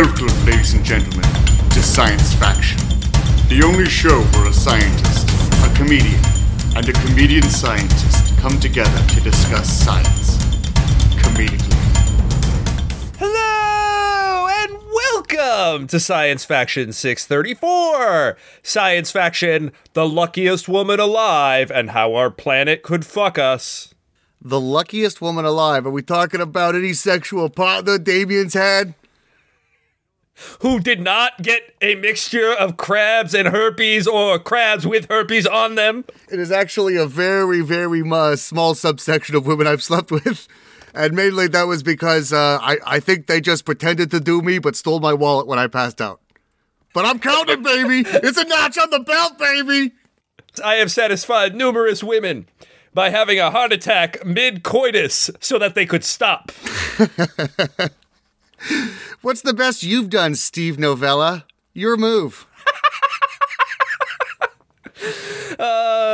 Welcome, ladies and gentlemen, to Science Faction, the only show where a scientist, a comedian, and a comedian scientist come together to discuss science comedically. Hello and welcome to Science Faction 634. Science Faction, the luckiest woman alive, and how our planet could fuck us. The luckiest woman alive. Are we talking about any sexual partner Damien's had? Who did not get a mixture of crabs and herpes or crabs with herpes on them? It is actually a very, very uh, small subsection of women I've slept with. And mainly that was because uh, I, I think they just pretended to do me but stole my wallet when I passed out. But I'm counting, baby! It's a notch on the belt, baby! I have satisfied numerous women by having a heart attack mid coitus so that they could stop. What's the best you've done, Steve Novella? Your move.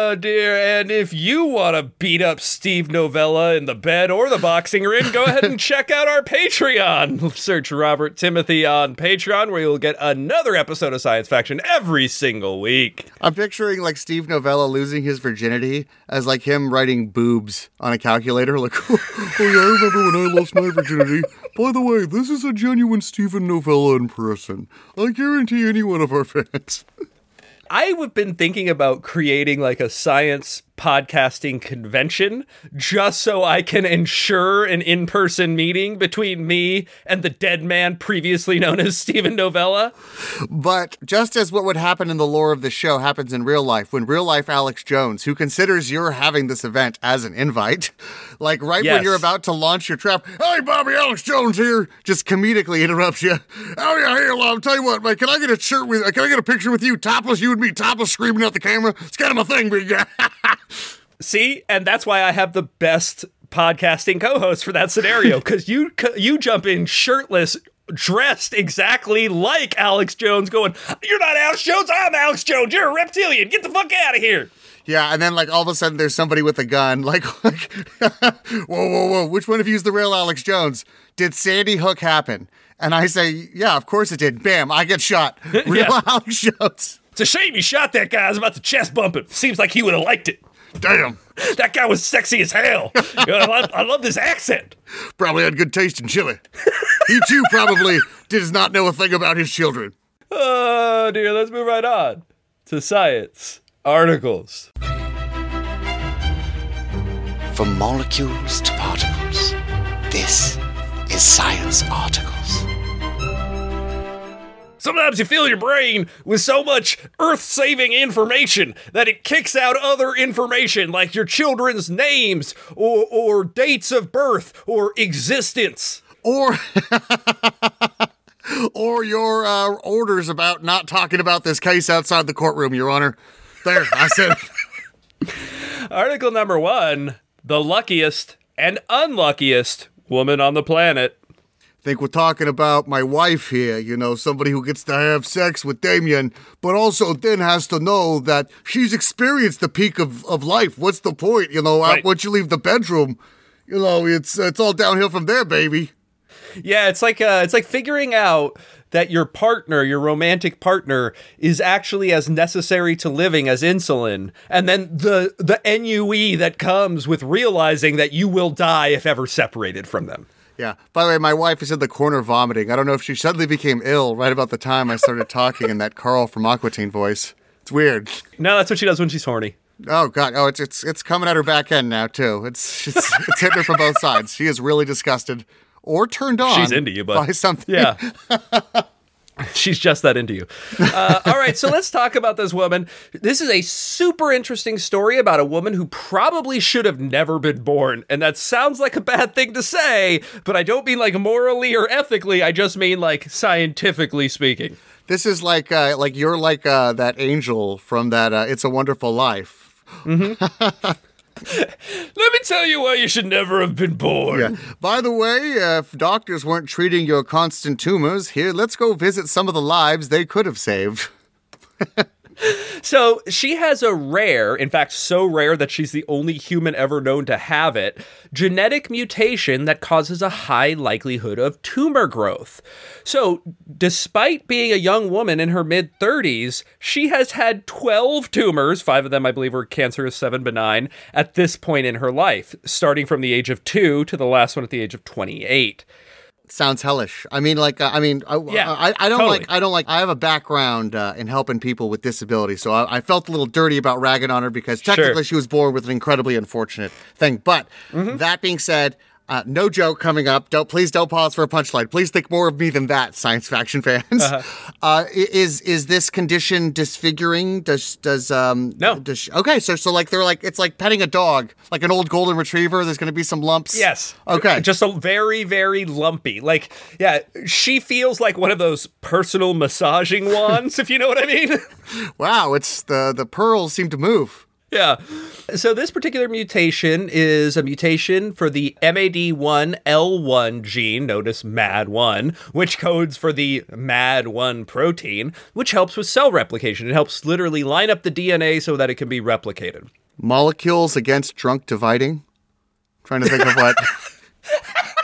Oh dear, and if you want to beat up Steve Novella in the bed or the boxing ring, go ahead and check out our Patreon. Search Robert Timothy on Patreon, where you'll get another episode of Science Faction every single week. I'm picturing like Steve Novella losing his virginity as like him writing boobs on a calculator. Like, oh yeah, I remember when I lost my virginity. By the way, this is a genuine Stephen Novella in person. I guarantee any one of our fans. I've been thinking about creating like a science podcasting convention just so I can ensure an in person meeting between me and the dead man previously known as Stephen Novella. But just as what would happen in the lore of the show happens in real life, when real life Alex Jones, who considers you're having this event as an invite, like right Yes. when you're about to launch your trap, hey Bobby, Alex Jones here, just comedically interrupts you. Oh yeah, here, I'll tell you what, man, can I get a shirt with, can I get a picture with you, topless, you and me, topless, screaming at the camera? It's kind of my thing, big guy. See, and that's why I have the best podcasting co-host for that scenario because you you jump in shirtless, dressed exactly like Alex Jones, going, "You're not Alex Jones. I'm Alex Jones. You're a reptilian. Get the fuck out of here." Yeah, and then like all of a sudden there's somebody with a gun. Like, like whoa, whoa, whoa! Which one of you is the real Alex Jones? Did Sandy Hook happen? And I say, yeah, of course it did. Bam! I get shot. Real Yeah. Alex Jones. It's a shame you shot that guy. I was about to chest bump him. Seems like he would have liked it. Damn! That guy was sexy as hell. You know, I, love, I love this accent. Probably had good taste in chili. he too probably does not know a thing about his children. Oh dear, let's move right on to science articles. From molecules to particles, this is Science Articles. Sometimes you fill your brain with so much earth saving information that it kicks out other information like your children's names or, or dates of birth or existence. Or. or your uh, orders about not talking about this case outside the courtroom, Your Honor. There, I said. Article number one The luckiest and unluckiest woman on the planet. Think we're talking about my wife here, you know, somebody who gets to have sex with Damien, but also then has to know that she's experienced the peak of, of life. What's the point, you know, Right. once you leave the bedroom? You know, it's it's all downhill from there, baby. Yeah, it's like uh, it's like figuring out that your partner, your romantic partner, is actually as necessary to living as insulin, and then the the ennui that comes with realizing that you will die if ever separated from them. Yeah. By the way, my wife is in the corner vomiting. I don't know if she suddenly became ill right about the time I started talking in that Carl from Aqua Teen voice. It's weird. No, that's what she does when she's horny. Oh god. Oh, it's it's it's coming at her back end now too. It's it's it's hitting her from both sides. She is really disgusted or turned on. She's into you, but by something. Yeah. She's just that into you. Uh, all right, so let's talk about this woman. This is a super interesting story about a woman who probably should have never been born. And that sounds like a bad thing to say, but I don't mean like morally or ethically. I just mean like scientifically speaking. This is like uh, like you're like uh, that angel from that uh, It's a Wonderful Life. Let me tell you why you should never have been born. Yeah. By the way, uh, if doctors weren't treating your constant tumors, here let's go visit some of the lives they could have saved. So she has a rare, in fact, so rare that she's the only human ever known to have it, genetic mutation that causes a high likelihood of tumor growth. So, despite being a young woman in her mid 30s, she has had 12 tumors, five of them, I believe, were cancerous, seven benign, at this point in her life, starting from the age of two to the last one at the age of 28. Sounds hellish. I mean, like, uh, I mean, I, Yeah, I, I don't totally. like, I don't like. I have a background uh, in helping people with disabilities, so I, I felt a little dirty about ragging on her because technically she was born with an incredibly unfortunate thing. But Mm-hmm. that being said. Uh, no joke coming up. Don't please don't pause for a punchline. Please think more of me than that, science faction fans. Uh-huh. uh is is this condition disfiguring? Does does um No. Does okay, so so like they're like it's like petting a dog, like an old golden retriever. There's going to be some lumps. Yes. Okay. Just a very, very lumpy. Like, yeah, she feels like one of those personal massaging wands, if you know what I mean. Wow, it's the the pearls seem to move. Yeah. So this particular mutation is a mutation for the MAD1L1 gene, notice MAD1, which codes for the MAD1 protein, which helps with cell replication. It helps literally line up the DNA so that it can be replicated. Molecules against drunk dividing. Trying to think of what.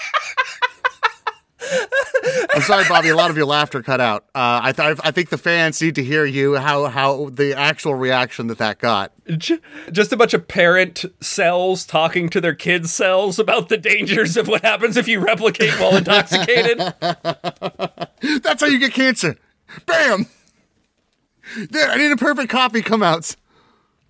I'm sorry, Bobby. A lot of your laughter cut out. Uh, I thought I think the fans need to hear you how how the actual reaction that that got. Just a bunch of parent cells talking to their kids' cells about the dangers of what happens if you replicate while intoxicated. That's how you get cancer. Bam. There, I need a perfect copy. Come out.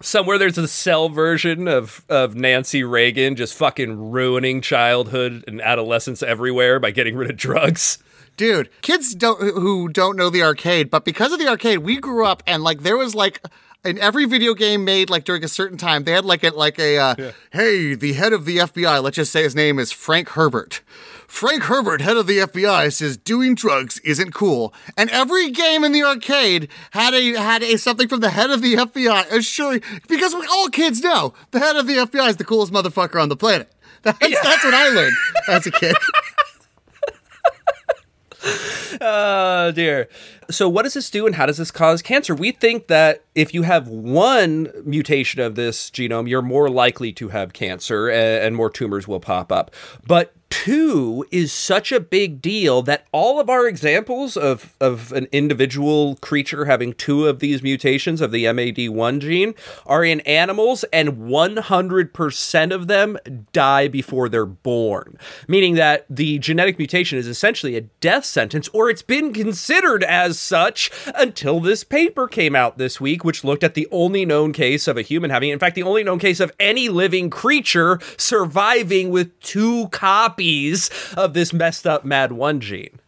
Somewhere there's a cell version of, of Nancy Reagan just fucking ruining childhood and adolescence everywhere by getting rid of drugs. Dude kids don't who don't know the arcade but because of the arcade we grew up and like there was like in every video game made like during a certain time they had like a like a uh, hey the head of the fbi let's just say his name is frank herbert. Frank herbert head of the fbi says doing drugs isn't cool. And every game in the arcade had a had a something from the head of the fbi assuring because we, all kids know the head of the fbi is the coolest motherfucker on the planet. That's, that's what i learned as a kid Oh dear. So what does this do and how does this cause cancer? We think that if you have one mutation of this genome, you're more likely to have cancer a- and more tumors will pop up. But two is such a big deal that all of our examples of, of an individual creature having two of these mutations of the MAD1 gene are in animals, and 100% of them die before they're born. Meaning that the genetic mutation is essentially a death sentence, or it's been considered as such until this paper came out this week, which looked at the only known case of a human having, in fact, the only known case of any living creature surviving with two copies of this messed up MAD1 gene.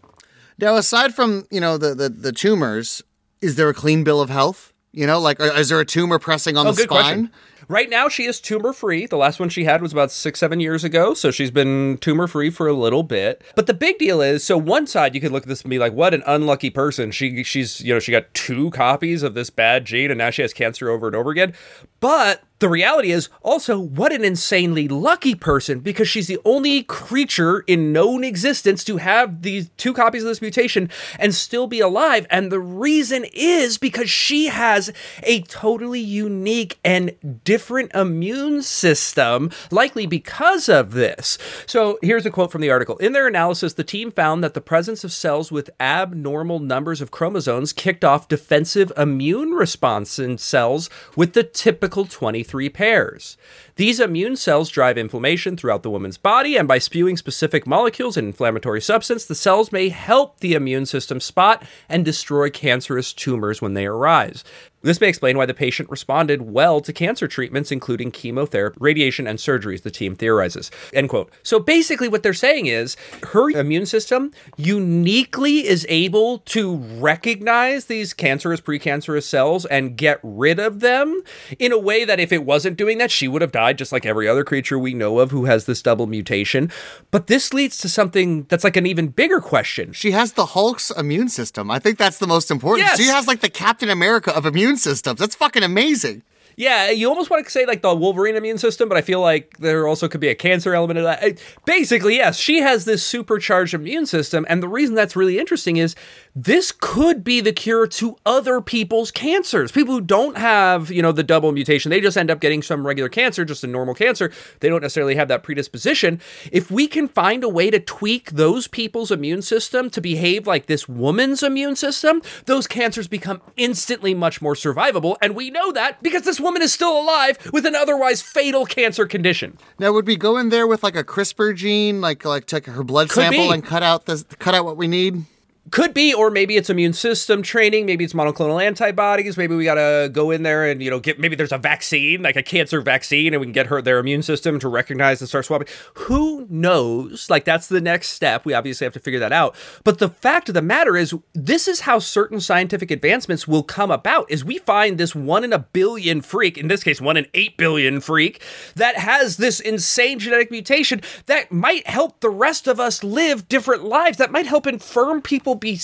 Now, aside from you know the, the the tumors, is there a clean bill of health? You know, like uh, is there a tumor pressing on Oh, the spine? question. Right now, she is tumor free. The last one she had was about six, seven years ago. So she's been tumor free for a little bit. But the big deal is so one side, you could look at this and be like, what an unlucky person. She She's, you know, she got two copies of this bad gene and now she has cancer over and over again. But the reality is also what an insanely lucky person because she's the only creature in known existence to have these two copies of this mutation and still be alive. And the reason is because she has a totally unique and different immune system, likely because of this. So here's a quote from the article. In their analysis, the team found that the presence of cells with abnormal numbers of chromosomes kicked off defensive immune response in cells with the typical 23 pairs. These immune cells drive inflammation throughout the woman's body, and by spewing specific molecules and inflammatory substance, the cells may help the immune system spot and destroy cancerous tumors when they arise. This may explain why the patient responded well to cancer treatments, including chemotherapy, radiation, and surgeries, the team theorizes. End quote. So basically, what they're saying is her immune system uniquely is able to recognize these cancerous, precancerous cells and get rid of them in a way that if it wasn't doing that, she would have died just like every other creature we know of who has this double mutation. But this leads to something that's like an even bigger question. She has the Hulk's immune system. I think that's the most important. Yes. She has like the Captain America of immune systems. That's fucking amazing. Yeah, you almost want to say like the Wolverine immune system, but I feel like there also could be a cancer element of that. Basically, yes, she has this supercharged immune system, and the reason that's really interesting is this could be the cure to other people's cancers. People who don't have, you know, the double mutation, they just end up getting some regular cancer, just a normal cancer. They don't necessarily have that predisposition. If we can find a way to tweak those people's immune system to behave like this woman's immune system, those cancers become instantly much more survivable. And we know that because this woman is still alive with an otherwise fatal cancer condition. Now, would we go in there with like a CRISPR gene, like like take her blood Could sample be. and cut out the cut out what we need? Could be, or maybe it's immune system training. Maybe it's monoclonal antibodies. Maybe we gotta go in there and you know get. Maybe there's a vaccine, like a cancer vaccine, and we can get her their immune system to recognize and start swapping. Who knows? Like that's the next step. We obviously have to figure that out. But the fact of the matter is, this is how certain scientific advancements will come about. Is we find this one in a billion freak, in this case, one in eight billion freak, that has this insane genetic mutation that might help the rest of us live different lives. That might help infirm people be,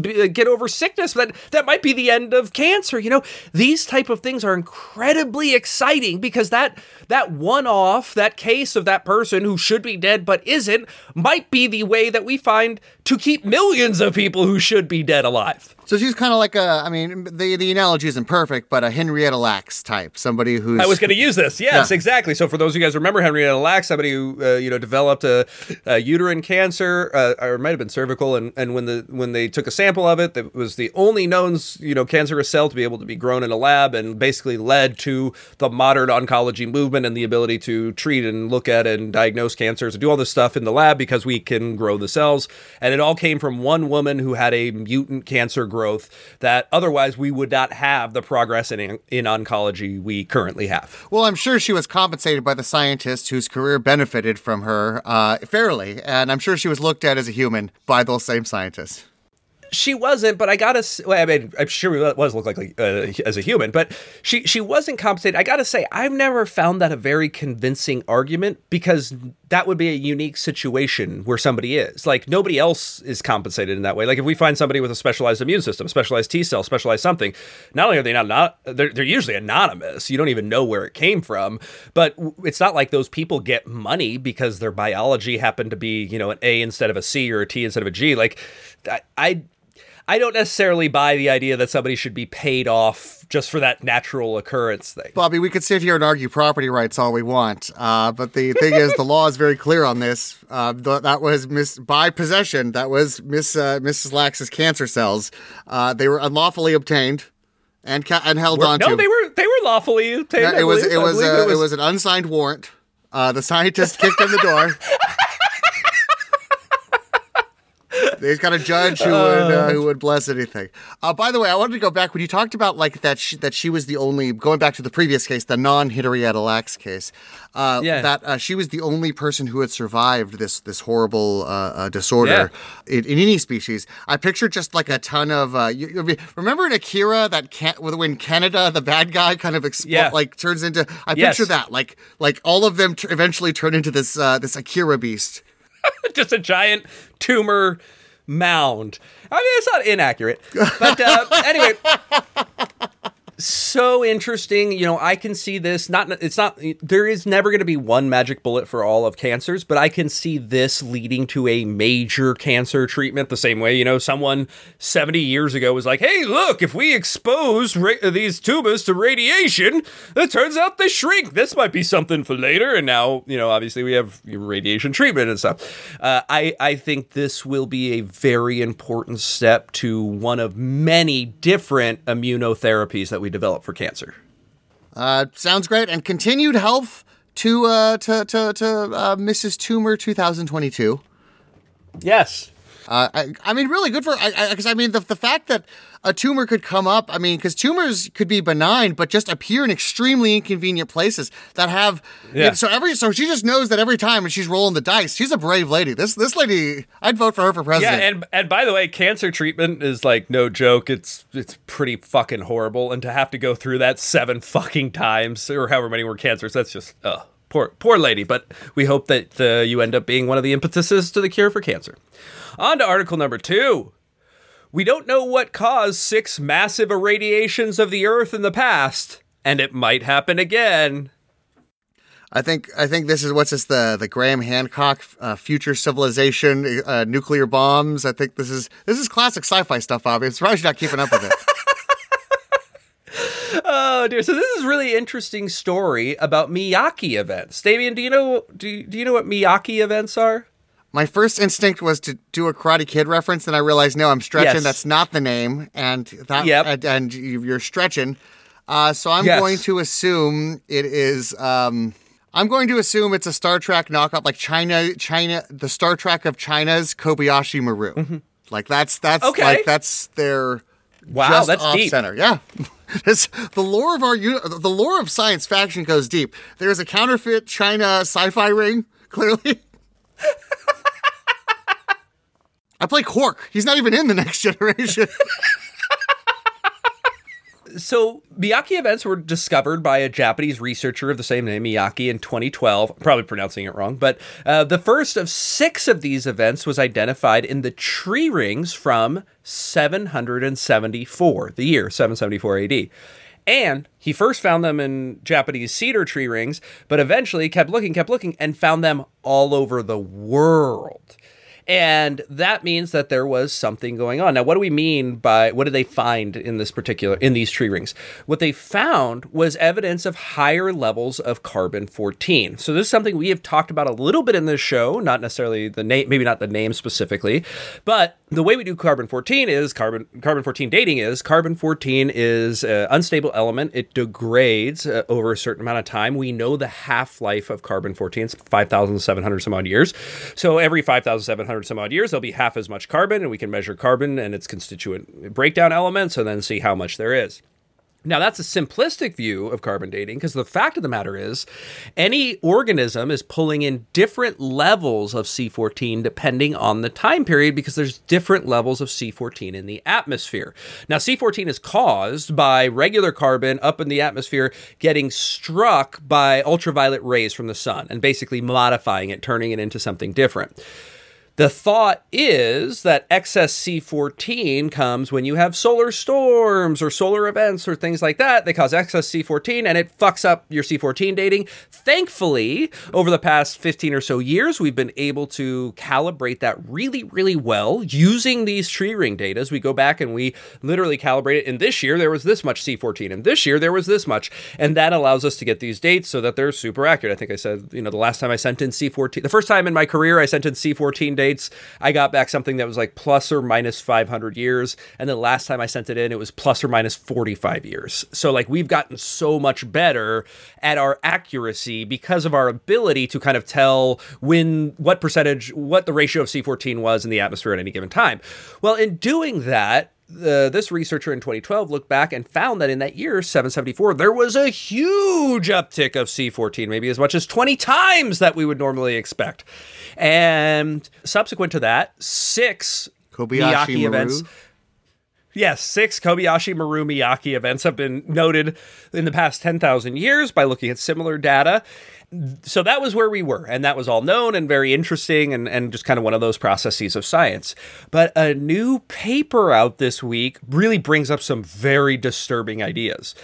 be uh, get over sickness. That that might be the end of cancer. You know, these type of things are incredibly exciting because that that one off, that case of that person who should be dead but isn't, might be the way that we find to keep millions of people who should be dead alive. So she's kind of like a, I mean, the the analogy isn't perfect, but a Henrietta Lacks type, somebody who's. I was going to use this. Yes, Yeah. exactly. So for those of you guys who remember Henrietta Lacks, somebody who uh, you know developed a, a uterine cancer, uh, or it might have been cervical, and, and when the when they took a sample of it, that was the only known you know cancerous cell to be able to be grown in a lab, and basically led to the modern oncology movement and the ability to treat and look at and diagnose cancers and do all this stuff in the lab because we can grow the cells, and it all came from one woman who had a mutant cancer growth that otherwise we would not have the progress in in oncology we currently have. Well, I'm sure she was compensated by the scientist whose career benefited from her uh, fairly, and I'm sure she was looked at as a human by those same scientists. She wasn't, but I gotta. Well, I mean, I'm sure it was look like uh, as a human, but she she wasn't compensated. I gotta say, I've never found that a very convincing argument because that would be a unique situation where somebody is like nobody else is compensated in that way. Like if we find somebody with a specialized immune system, specialized T cell, specialized something, not only are they not not they're, they're usually anonymous. You don't even know where it came from, but it's not like those people get money because their biology happened to be you know an A instead of a C or a T instead of a G. Like I. I I don't necessarily buy the idea that somebody should be paid off just for that natural occurrence thing. Bobby, we could sit here and argue property rights all we want, uh, but the thing is, the law is very clear on this. Uh, th- that was miss by possession. That was Miss uh, Mrs. Lacks's cancer cells. Uh, they were unlawfully obtained and ca- and held on no, to. they were they were lawfully obtained. Yeah, it was believe. it was, believe uh, it was an unsigned warrant. Uh, the scientist kicked in the door. He's got a judge who would uh, who would bless anything. Uh, by the way, I wanted to go back when you talked about like that she, that she was the only going back to the previous case, the non Henrietta Lacks case. Uh, Yeah. that uh, she was the only person who had survived this this horrible uh, disorder in, in any species. I pictured just like a ton of. Uh, you, remember in Akira that can, when Kaneda, the bad guy, kind of expl- Yeah. like turns into. I Yes. picture that like like all of them t- eventually turn into this uh, this Akira beast. just a giant tumor mound. I mean, it's not inaccurate, but uh, anyway. So interesting, you know. I can see this. Not, it's not. There is never going to be one magic bullet for all of cancers, but I can see this leading to a major cancer treatment. The same way, you know, someone seventy years ago was like, "Hey, look, if we expose ra- these tumors to radiation, it turns out they shrink. This might be something for later." And now, you know, obviously we have radiation treatment and stuff. Uh, I I think this will be a very important step to one of many different immunotherapies that we develop for cancer. Uh, sounds great. And continued health to uh, to to, to uh, Mrs. Tumor 2022. Yes. Uh, I, I mean, really good for because I, mean the the fact that a tumor could come up. I mean, because tumors could be benign, but just appear in extremely inconvenient places that have. Yeah. So every so she just knows that every time when she's rolling the dice, she's a brave lady. This this lady, I'd vote for her for president. Yeah, and and by the way, cancer treatment is like no joke. It's it's pretty fucking horrible, and to have to go through that seven fucking times or however many were cancers, that's just uh poor poor lady. But we hope that uh, you end up being one of the impetuses to the cure for cancer. On to article number two. We don't know what caused six massive irradiations of the Earth in the past, and it might happen again. I think I think this is what's this the the Graham Hancock uh, future civilization uh, nuclear bombs. I think this is this is classic sci-fi stuff. Obviously, I'm surprised you're not keeping up with it. Oh dear! So this is really interesting story about Miyake events. Damien, do you know do do you know what Miyake events are? My first instinct was to do a Karate Kid reference, then I realized no, I'm stretching. Yes. That's not the name, and that Yep. and, and you- you're stretching. Uh, so I'm Yes. going to assume it is. Um, I'm going to assume it's a Star Trek knockoff, like China, China, the Star Trek of China's Kobayashi Maru. Like that's that's Okay. like that's their Wow, just that's off deep. center. Yeah. This, the lore of our the lore of science faction goes deep. There's a counterfeit China sci-fi ring, clearly. I play Quark. He's not even in the next generation. So Miyake events were discovered by a Japanese researcher of the same name, Miyake, in 2012. Probably pronouncing it wrong, but uh, the first of six of these events was identified in the tree rings from 774, the year 774 AD. And he first found them in Japanese cedar tree rings, but eventually kept looking, kept looking, and found them all over the world. And that means that there was something going on. Now, what do we mean by what did they find in this particular in these tree rings? What they found was evidence of higher levels of carbon 14. So this is something we have talked about a little bit in this show, not necessarily the name, maybe not the name specifically, but the way we do carbon 14 is carbon carbon 14 dating is carbon 14 is an unstable element. It degrades uh, over a certain amount of time. We know the half life of carbon 14 is 5,700 some odd years. So every 5,700 some odd years, there'll be half as much carbon, and we can measure carbon and its constituent breakdown elements, and then see how much there is. Now, that's a simplistic view of carbon dating because the fact of the matter is, any organism is pulling in different levels of C14 depending on the time period because there's different levels of C14 in the atmosphere. Now, C14 is caused by regular carbon up in the atmosphere getting struck by ultraviolet rays from the sun and basically modifying it, turning it into something different. The thought is that excess C14 comes when you have solar storms or solar events or things like that. They cause excess C14 and it fucks up your C14 dating. Thankfully, over the past 15 or so years, we've been able to calibrate that really, really well using these tree ring data. As we go back and we literally calibrate it. And this year, there was this much C14, and this year, there was this much. And that allows us to get these dates so that they're super accurate. I think I said, you know, the last time I sent in C14, the first time in my career I sent in C14 I got back something that was like plus or minus 500 years. And the last time I sent it in, it was plus or minus 45 years. So, like, we've gotten so much better at our accuracy because of our ability to kind of tell when, what percentage, what the ratio of C14 was in the atmosphere at any given time. Well, in doing that, the, this researcher in 2012 looked back and found that in that year 774 there was a huge uptick of C14 maybe as much as 20 times that we would normally expect and subsequent to that six Kobayashi Miyake Maru. events Yes, six Kobayashi Maru Miyake events have been noted in the past 10,000 years by looking at similar data. So that was where we were, and that was all known and very interesting and, and just kind of one of those processes of science. But a new paper out this week really brings up some very disturbing ideas.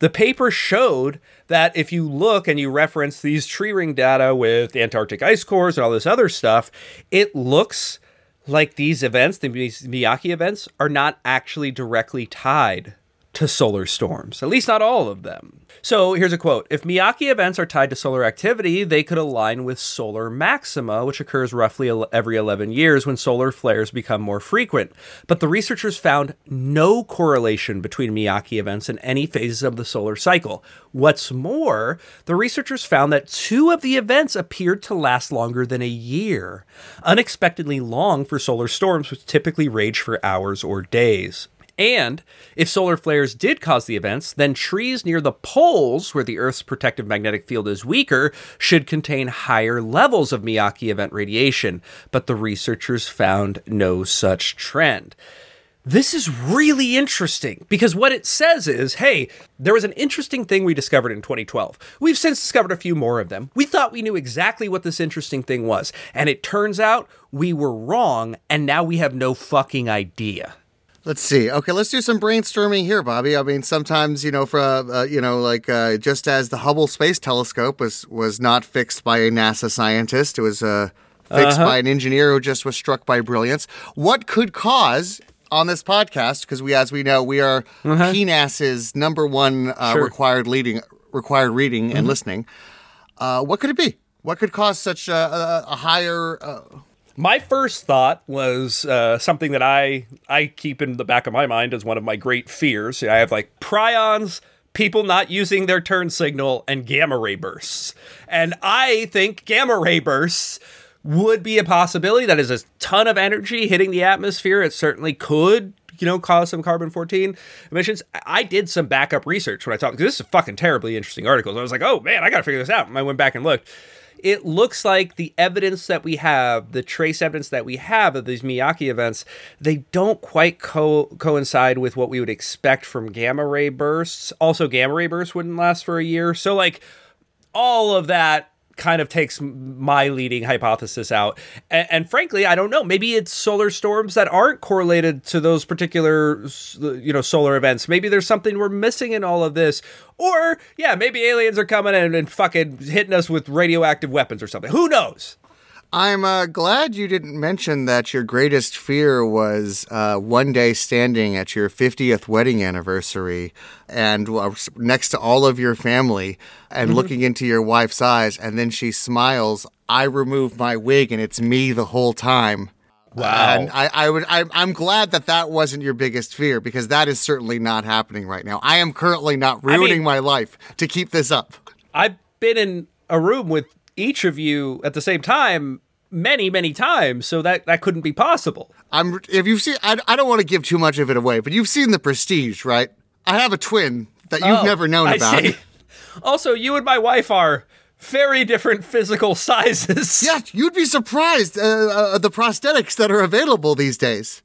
The paper showed that if you look and you reference these tree ring data with Antarctic ice cores and all this other stuff, it looks like these events, the Miyake events, are not actually directly tied to solar storms, at least not all of them. So here's a quote If Miyake events are tied to solar activity, they could align with solar maxima, which occurs roughly every 11 years when solar flares become more frequent. But the researchers found no correlation between Miyake events and any phases of the solar cycle. What's more, the researchers found that two of the events appeared to last longer than a year, unexpectedly long for solar storms, which typically rage for hours or days. And if solar flares did cause the events, then trees near the poles, where the Earth's protective magnetic field is weaker, should contain higher levels of Miyake event radiation. But the researchers found no such trend. This is really interesting because what it says is hey, there was an interesting thing we discovered in 2012. We've since discovered a few more of them. We thought we knew exactly what this interesting thing was, and it turns out we were wrong, and now we have no fucking idea. Let's see. Okay, let's do some brainstorming here, Bobby. I mean, sometimes you know, for uh, uh, you know, like uh, just as the Hubble Space Telescope was was not fixed by a NASA scientist, it was uh, fixed Uh-huh. by an engineer who just was struck by brilliance. What could cause on this podcast? Because we, as we know, we are PNAS's number one uh, Uh-huh. Sure. Mm-hmm. required leading, required reading and listening. Uh, what could it be? What could cause such a, a, a higher? My first thought was uh, something that I I keep in the back of my mind as one of my great fears. I have like prions, people not using their turn signal, and gamma ray bursts. And I think gamma ray bursts would be a possibility. That is a ton of energy hitting the atmosphere. It certainly could. You know, cause some carbon 14 emissions. I- did some backup research when I talked. This is a fucking terribly interesting articles. I was like, oh man, I gotta figure this out. And I went back and looked it looks like the evidence that we have, the trace evidence that we have of these Miyake events, they don't quite co- coincide with what we would expect from gamma ray bursts. Also, gamma ray bursts wouldn't last for a year. So, like, all of that kind of takes my leading hypothesis out. And, and frankly, I don't know. Maybe it's solar storms that aren't correlated to those particular, you know, solar events. Maybe there's something we're missing in all of this. Or, yeah, maybe aliens are coming in and fucking hitting us with radioactive weapons or something. Who knows? I'm uh, glad you didn't mention that your greatest fear was uh, one day standing at your 50th wedding anniversary and uh, next to all of your family and looking into your wife's eyes, and then she smiles. I remove my wig and it's me the whole time. Wow. And I, I would, I, I'm glad that that wasn't your biggest fear because that is certainly not happening right now. I am currently not ruining my life to keep this up. I've been in a room with each of you at the same time many, many times, so that, that couldn't be possible. I'm if you've seen I, I don't want to give too much of it away, but you've seen the prestige, right? I have a twin that you've Oh, never known I about. see. Also, you and my wife are very different physical sizes. Yeah, you'd be surprised uh, uh, the prosthetics that are available these days.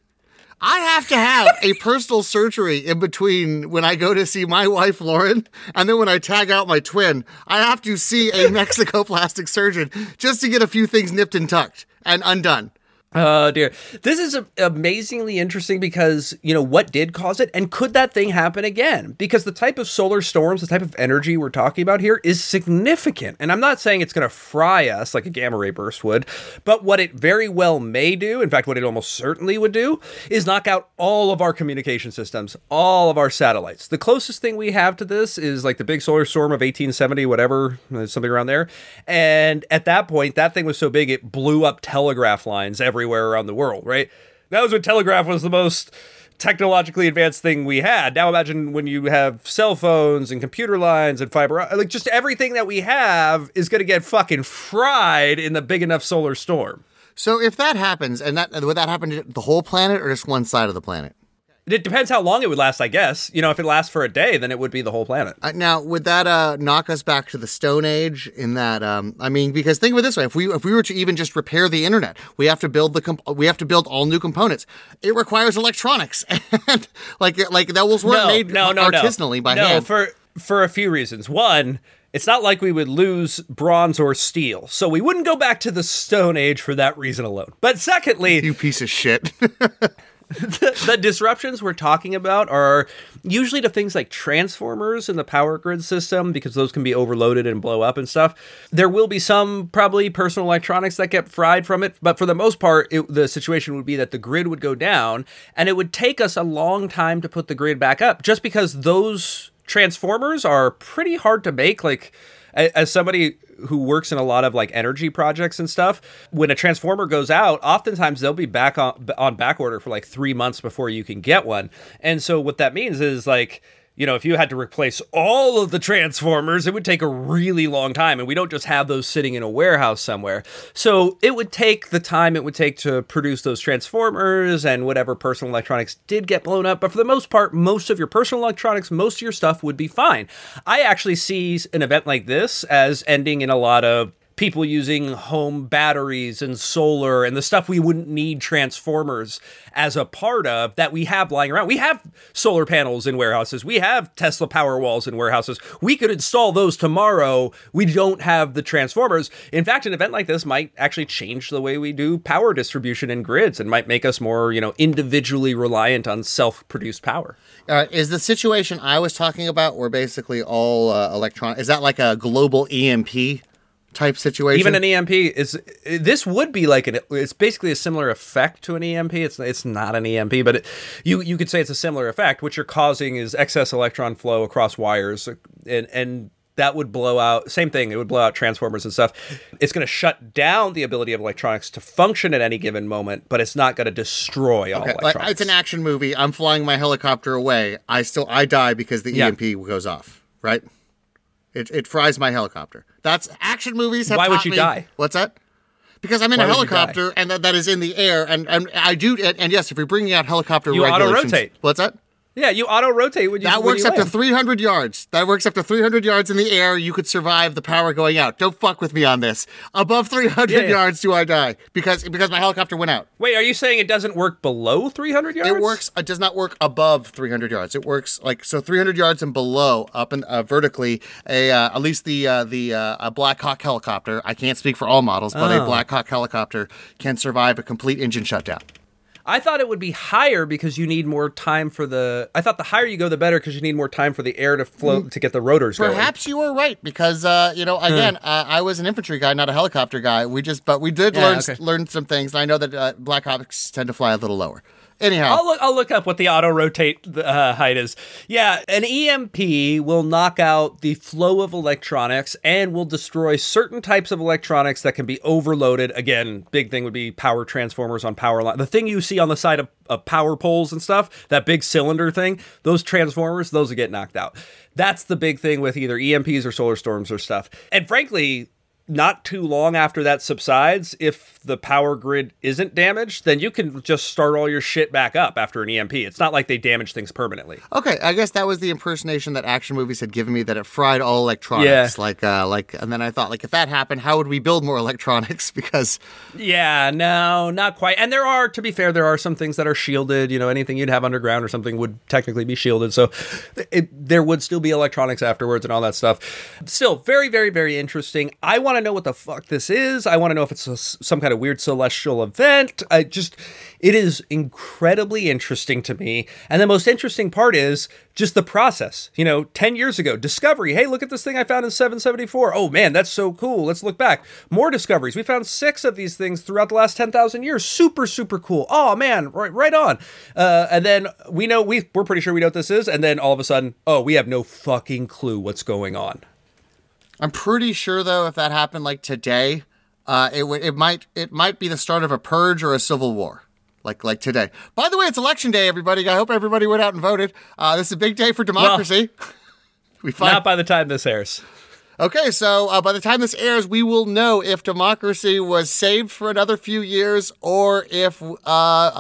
I have to have a personal surgery in between when I go to see my wife Lauren, and then when I tag out my twin, I have to see a Mexico plastic surgeon just to get a few things nipped and tucked and undone. Oh dear. This is amazingly interesting because, you know, what did cause it? And could that thing happen again? Because the type of solar storms, the type of energy we're talking about here is significant. And I'm not saying it's going to fry us like a gamma ray burst would, but what it very well may do, in fact, what it almost certainly would do, is knock out all of our communication systems, all of our satellites. The closest thing we have to this is like the big solar storm of 1870, whatever, something around there. And at that point, that thing was so big, it blew up telegraph lines everywhere around the world, right? That was when telegraph was the most technologically advanced thing we had. Now imagine when you have cell phones and computer lines and fiber, like just everything that we have is going to get fucking fried in the big enough solar storm. So if that happens, and that would that happen to the whole planet or just one side of the planet? It depends how long it would last, I guess. You know, if it lasts for a day, then it would be the whole planet. Uh, now, would that uh, knock us back to the Stone Age? In that, um, I mean, because think of it this way: if we if we were to even just repair the internet, we have to build the comp- we have to build all new components. It requires electronics, and like like those weren't made artisanally by no, hand. for for a few reasons. One, it's not like we would lose bronze or steel, so we wouldn't go back to the Stone Age for that reason alone. But secondly, you piece of shit. the disruptions we're talking about are usually to things like transformers in the power grid system because those can be overloaded and blow up and stuff. There will be some probably personal electronics that get fried from it, but for the most part, it, the situation would be that the grid would go down and it would take us a long time to put the grid back up just because those transformers are pretty hard to make. Like, as somebody who works in a lot of like energy projects and stuff, when a transformer goes out, oftentimes they'll be back on on back order for like three months before you can get one. And so what that means is like. You know, if you had to replace all of the transformers, it would take a really long time. And we don't just have those sitting in a warehouse somewhere. So it would take the time it would take to produce those transformers and whatever personal electronics did get blown up. But for the most part, most of your personal electronics, most of your stuff would be fine. I actually see an event like this as ending in a lot of people using home batteries and solar and the stuff we wouldn't need transformers as a part of that we have lying around. We have solar panels in warehouses. We have Tesla power walls in warehouses. We could install those tomorrow. We don't have the transformers. In fact, an event like this might actually change the way we do power distribution in grids and might make us more, you know, individually reliant on self-produced power. Uh, is the situation I was talking about where basically all uh, electron is that like a global EMP type situation? Even an EMP is this would be like an it's basically a similar effect to an EMP. It's it's not an EMP, but it, you you could say it's a similar effect. What you're causing is excess electron flow across wires, and and that would blow out same thing it would blow out transformers and stuff it's going to shut down the ability of electronics to function at any given moment but it's not going to destroy all Okay, electronics like, it's an action movie. I'm flying my helicopter away. I still I die because the Yeah. EMP goes off. Right? It it fries my helicopter. That's action movies. Have Why would you me- die? What's that? Because I'm in Why a would you die? helicopter and that, that is in the air, and, and I do. And, and yes, if you're bringing out helicopter You regulations, auto-rotate. What's that? Yeah you auto rotate when you That when works you up to 300 yards. That works up to 300 yards in the air. You could survive the power going out. Don't fuck with me on this. Above 300 Yeah, yeah. yards, do I die? Because because my helicopter went out. wait are you saying it doesn't work below 300 yards It works. It does not work above 300 yards. It works like so 300 yards and below, up and uh, vertically. A uh, at least the uh, the uh, a Black Hawk helicopter. I can't speak for all models, but Oh. a Black Hawk helicopter can survive a complete engine shutdown. I thought it would be higher because you need more time for the. I thought the higher you go, the better because you need more time for the air to flow to get the rotors going. Perhaps you were right because uh, you know again uh, I was an infantry guy, not a helicopter guy. We just but we did Yeah, learn okay. learn some things. And I know that uh, Black Hawks tend to fly a little lower. Anyhow, I'll look. I'll look up what the auto rotate uh, height is. Yeah, an EMP will knock out the flow of electronics and will destroy certain types of electronics that can be overloaded. Again, big thing would be power transformers on power line. The thing you see on the side of, of power poles and stuff, that big cylinder thing, those transformers, those will get knocked out. That's the big thing with either EMPs or solar storms or stuff. And frankly, not too long after that subsides, if the power grid isn't damaged, then you can just start all your shit back up after an EMP. It's not like they damage things permanently. okay, I guess that was the impersonation that action movies had given me that it fried all electronics. Yeah. Like uh, like, and then I thought like if that happened, how would we build more electronics? Because Yeah, no, not quite. And there are, to be fair, there are some things that are shielded. You know, anything you'd have underground or something would technically be shielded. So it, there would still be electronics afterwards and all that stuff. Still, very, very, very interesting. I want to know what the fuck this is. I want to know if it's a, some kind of weird celestial event. I just, it is incredibly interesting to me. And the most interesting part is just the process. You know, 10 years ago, discovery. Hey, look at this thing I found in 774. Oh man, that's so cool. Let's look back. More discoveries. We found six of these things throughout the last 10,000 years. Super, super cool. Oh man, right, right on. Uh, and then we know, we, we're pretty sure we know what this is. And then all of a sudden, oh, we have no fucking clue what's going on. I'm pretty sure though, if that happened like today, uh, it would it might it might be the start of a purge or a civil war. Like like today. By the way, it's election day, everybody. I hope everybody went out and voted. Uh, this is a big day for democracy. we find Not by the time this airs. Okay, so uh, by the time this airs, we will know if democracy was saved for another few years or if uh, uh,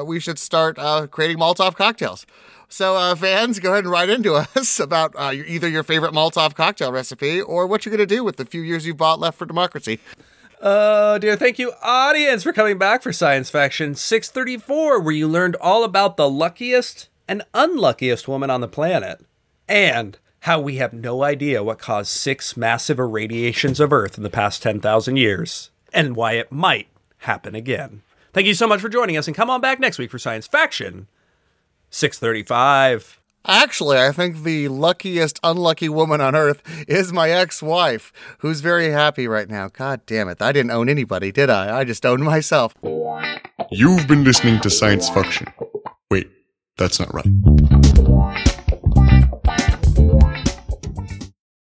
uh, we should start uh, creating Molotov cocktails. So, uh, fans, go ahead and write into us about either your favorite Molotov cocktail recipe or what you're going to do with the few years you've bought left for democracy. Oh dear, thank you, audience, for coming back for Science Faction 634, where you learned all about the luckiest and unluckiest woman on the planet, and how we have no idea what caused six massive irradiations of Earth in the past 10,000 years, and why it might happen again. Thank you so much for joining us, and come on back next week for Science Faction 635. Actually, I think the luckiest unlucky woman on earth is my ex wife, who's very happy right now. God damn it. I didn't own anybody, did I? I just owned myself. You've been listening to Science Faction. Wait, that's not right.